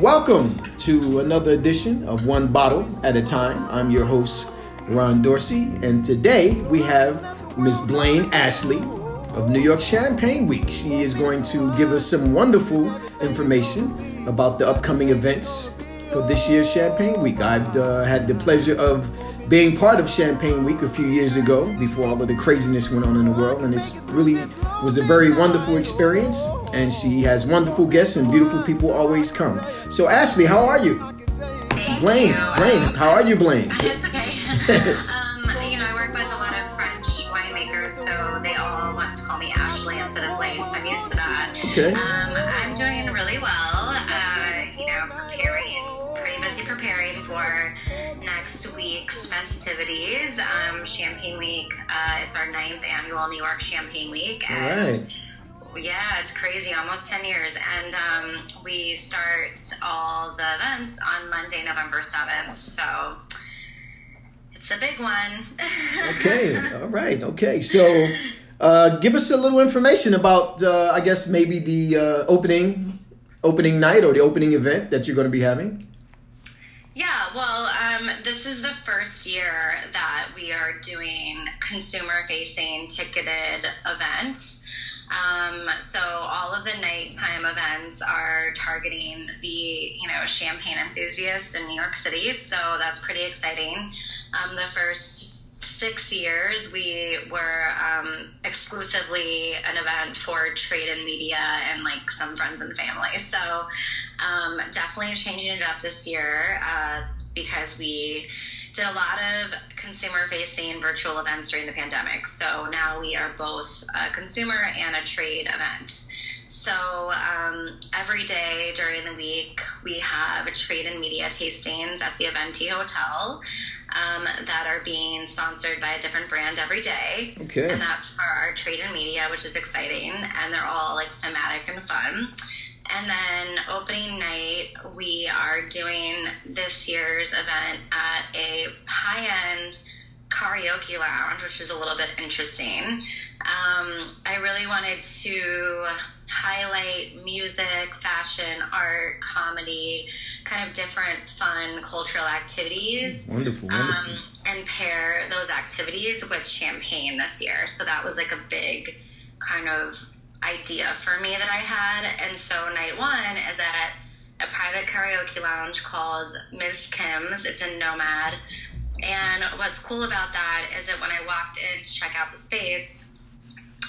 Welcome to another edition of One Bottle at a Time. I'm your host, Ron Dorsey, and today we have Miss Blaine Ashley of New York Champagne Week. She is going to give us some wonderful information about the upcoming events for this year's Champagne Week. I've uh, had the pleasure of being part of Champagne Week a few years ago before all of the craziness went on in the world, and it's really was a very wonderful experience. And she has wonderful guests and beautiful people always come. So, Ashley, how are you? Thank Blaine, you. Blaine, Um, how are you, Blaine? It's okay. um, you know, I work with a lot of French winemakers, so they all want to call me Ashley instead of Blaine, so I'm used to that. Okay. Um, I'm doing really well. Uh, you know, busy preparing for next week's festivities. Um, Champagne Week. Uh, it's our ninth annual New York Champagne Week, and right. yeah, it's crazy, almost 10 years. And um, we start all the events on Monday, November 7th. So it's a big one. Okay. All right. Okay. So, uh, give us a little information about, uh, I guess, maybe the uh, opening opening night or the opening event that you're going to be having. Um, this is the first year that we are doing consumer facing ticketed events. Um, so all of the nighttime events are targeting the you know champagne enthusiast in New York City. So that's pretty exciting. Um, the first six years we were um, exclusively an event for trade and media and like some friends and family. So um, definitely changing it up this year uh, because we did a lot of consumer facing virtual events during the pandemic. So now we are both a consumer and a trade event. So um, every day during the week, we have trade and media tastings at the Aventi Hotel um, that are being sponsored by a different brand every day. Okay. And that's for our trade and media, which is exciting. And they're all like thematic and fun. And then opening night, we are doing this year's event at a high end karaoke lounge, which is a little bit interesting. Um, I really wanted to highlight music, fashion, art, comedy, kind of different fun cultural activities Wonderful. Wonderful. um, and pair those activities with champagne this year. So that was like a big kind of idea for me that I had. And so night one is at a private karaoke lounge called Ms. Kim's. It's in Nomad. And what's cool about that is that when I walked in to check out the space,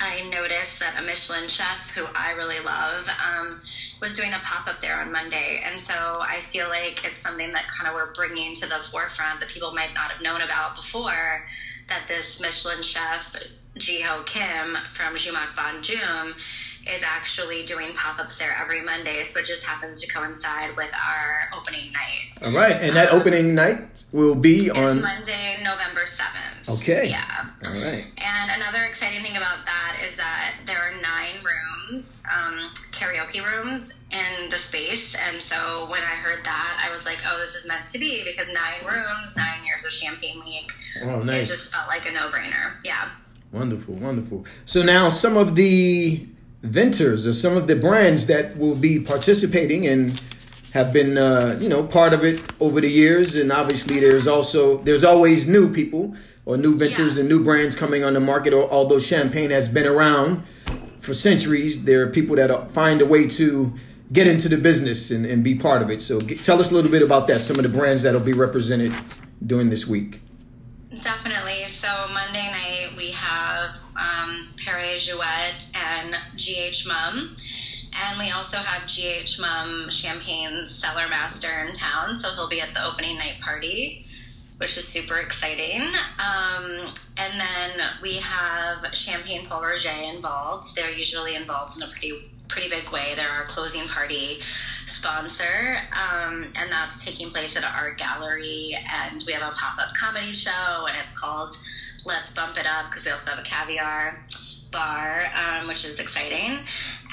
I noticed that a Michelin chef who I really love um, was doing a pop up there on Monday. And so I feel like it's something that kind of we're bringing to the forefront that people might not have known about before. That this Michelin chef, Jiho Kim from Joomak Banjum, is actually doing pop ups there every Monday. So it just happens to coincide with our opening night. All right. And that opening night will be on. Monday, November 7th. Okay. Yeah. All right. And another exciting thing about that is that there are nine rooms, um, karaoke rooms in the space. And so when I heard that, I was like, oh, this is meant to be because nine rooms, nine years of Champagne Week. Oh, It just felt like a no brainer. Yeah. Wonderful, wonderful. So now some of the ventures or some of the brands that will be participating and have been, uh, you know, part of it over the years, and obviously there's also there's always new people or new ventures Yeah. and new brands coming on the market. Although champagne has been around for centuries, there are people that find a way to get into the business and, and be part of it. So g tell us a little bit about that. Some of the brands that'll be represented during this week. Definitely. So Monday night we have um, Jouet and GH Mumm. And we also have GH Mumm Champagne's cellar master in town, so he'll be at the opening night party, which is super exciting. Um, and then we have Champagne Pol Roger involved. They're usually involved in a pretty pretty big way. They're our closing party sponsor, um, and that's taking place at an art gallery. And we have a pop up comedy show, and it's called Let's Bump It Up because we also have a caviar bar, um, which is exciting.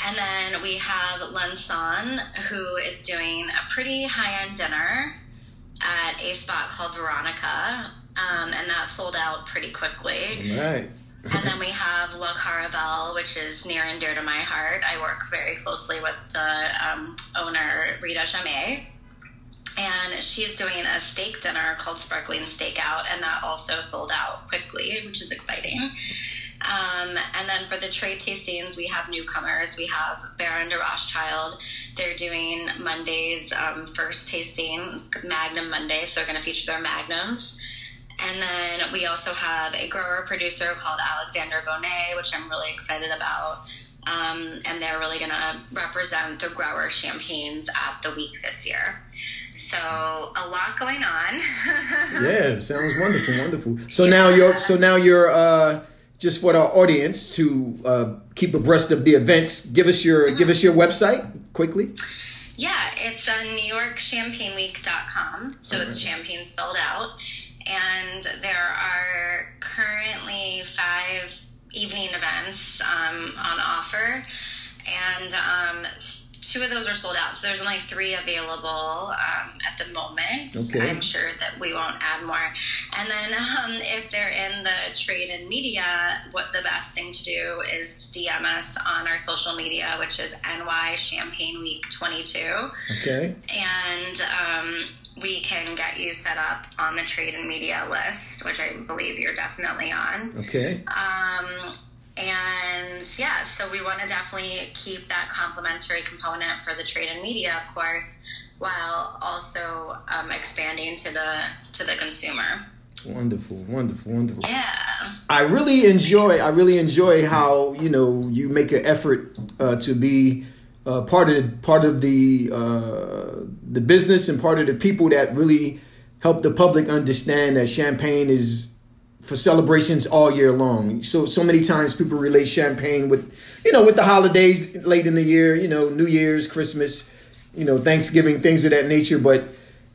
And then we have Lanson, who is doing a pretty high end dinner at a spot called Veronica, um, and that sold out pretty quickly. All right. And then we have La Caravelle, which is near and dear to my heart. I work very closely with the um, owner, Rita Jammet. And she's doing a steak dinner called Sparkling Stakeout, and that also sold out quickly, which is exciting. Um, and then for the trade tastings, we have newcomers. We have Baron de Rothschild. They're doing Monday's um, first tasting, it's Magnum Monday, so they're going to feature their Magnums. And then we also have a grower producer called Alexander Bonnet, which I'm really excited about. Um, and they're really going to represent the grower champagnes at the week this year. So a lot going on. yeah, sounds wonderful, wonderful. So yeah. now you're so now you're uh, just for our audience to uh, keep abreast of the events. Give us your mm-hmm. give us your website quickly. Yeah, it's uh, NewYorkChampagneWeek.com. So it's champagne spelled out and there are currently five evening events um, on offer, and um, two of those are sold out. So there's only three available um, at the moment. Okay. I'm sure that we won't add more. And then um, if they're in the trade and media, what the best thing to do is to DM us on our social media, which is NY Champagne Week 22. Okay. And um, we can get you set up on the trade and media list, which I believe you're definitely on. Okay. Um, and yeah, so we want to definitely keep that complementary component for the trade and media, of course, while also um, expanding to the to the consumer. Wonderful, wonderful, wonderful. Yeah. I really enjoy. I really enjoy how you know you make an effort uh, to be uh, part of part of the uh, the business and part of the people that really help the public understand that champagne is for celebrations all year long. So so many times people relate champagne with you know with the holidays late in the year, you know New Year's, Christmas, you know Thanksgiving, things of that nature. But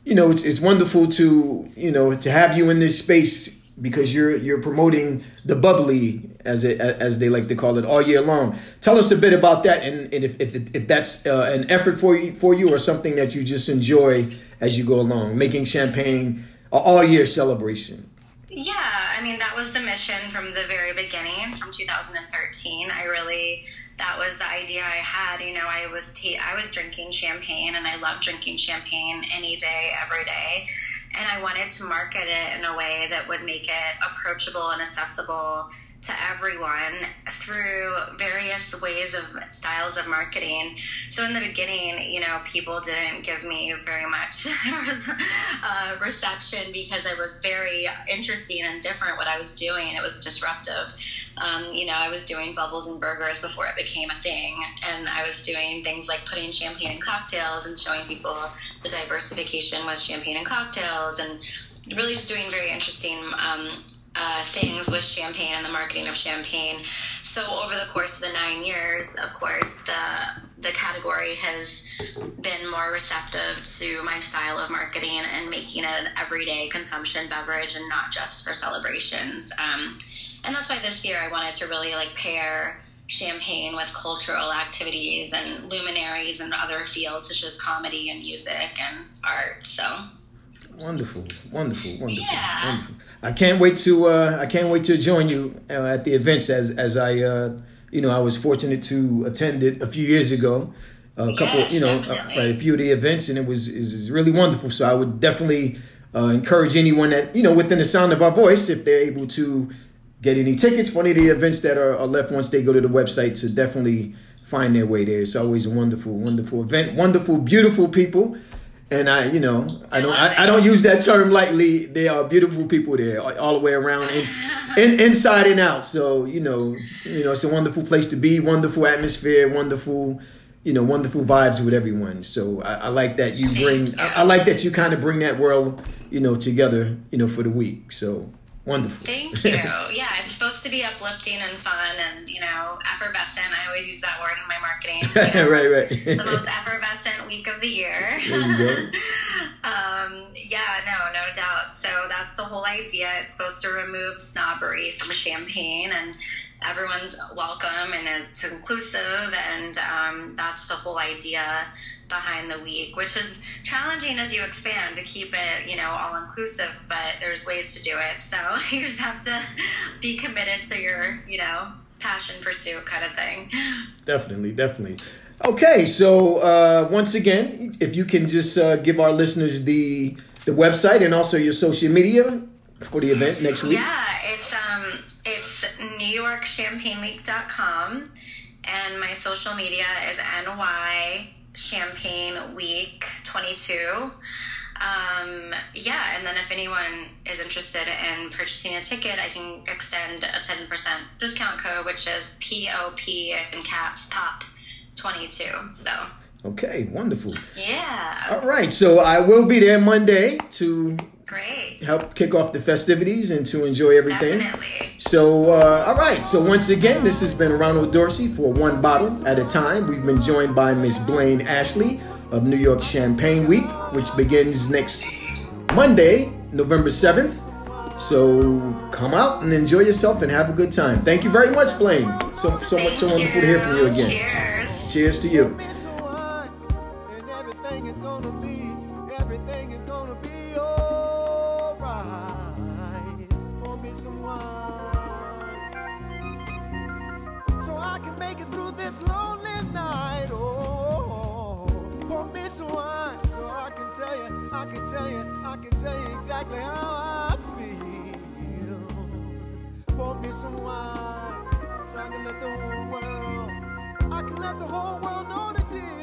you know it's it's wonderful to you know to have you in this space because you're you're promoting the bubbly as it as they like to call it all year long. Tell us a bit about that, and, and if, if, if that's uh, an effort for you for you or something that you just enjoy as you go along, making champagne all year celebration. Yeah, I mean that was the mission from the very beginning, from 2013. I really that was the idea I had. You know, I was I was drinking champagne, and I love drinking champagne any day, every day and I wanted to market it in a way that would make it approachable and accessible to everyone through various ways of styles of marketing. So in the beginning, you know, people didn't give me very much uh, reception because I was very interesting and different what I was doing. It was disruptive. Um, you know, I was doing bubbles and burgers before it became a thing, and I was doing things like putting champagne in cocktails and showing people the diversification with champagne and cocktails, and really just doing very interesting um, uh, things with champagne and the marketing of champagne. So over the course of the nine years, of course, the the category has been more receptive to my style of marketing and making it an everyday consumption beverage and not just for celebrations. Um, and that's why this year I wanted to really like pair champagne with cultural activities and luminaries and other fields such as comedy and music and art. So wonderful, wonderful, wonderful, yeah. wonderful. I can't wait to uh, I can't wait to join you uh, at the events as as I uh, you know I was fortunate to attend it a few years ago. A couple, yes, you know, a, a, few of the events, and it was is really wonderful. So I would definitely uh, encourage anyone that you know within the sound of our voice, if they're able to get any tickets for any of the events that are, are left once they go to the website, to definitely find their way there. It's always a wonderful, wonderful event. Wonderful, beautiful people and I, you know, I don't, I, I, don't use that term lightly. They are beautiful people there, all the way around, in, in, inside and out. So you know, you know, it's a wonderful place to be, wonderful atmosphere, wonderful, you know, wonderful vibes with everyone. So I, I like that you bring, I, I like that you kind of bring that world, you know, together, you know, for the week. So Wonderful. Thank you. yeah, it's supposed to be uplifting and fun and, you know, effervescent. I always use that word in my marketing. You know, right, right. the most effervescent week of the year. um, yeah, no, no doubt. So that's the whole idea. It's supposed to remove snobbery from champagne and everyone's welcome and it's inclusive and um, that's the whole idea behind the week, which is challenging as you expand to keep it, you know, all inclusive, but there's ways to do it. So you just have to be committed to your, you know, passion pursuit kind of thing. Definitely, definitely. Okay, so uh, once again, if you can just uh, give our listeners the the website and also your social media for the event next week. Yeah, it's um it's newyorkchampagneweek.com and my social media is NY Champagne Week 22. Um, yeah, and then if anyone is interested in purchasing a ticket, I can extend a 10% discount code, which is POP in caps POP 22. So. Okay, wonderful. Yeah. All right, so I will be there Monday to Great. help kick off the festivities and to enjoy everything. Definitely. So, uh, all right. So, once again, this has been Ronald Dorsey for One Bottle at a Time. We've been joined by Miss Blaine Ashley of New York Champagne Week, which begins next Monday, November 7th. So, come out and enjoy yourself and have a good time. Thank you very much, Blaine. So, so much, so wonderful to hear from you again. Cheers. Cheers to you. So I can make it through this lonely night. Oh, pour me some wine. So I can tell you, I can tell you, I can tell you exactly how I feel. Pour me some wine. So I can let the whole world, I can let the whole world know the deal.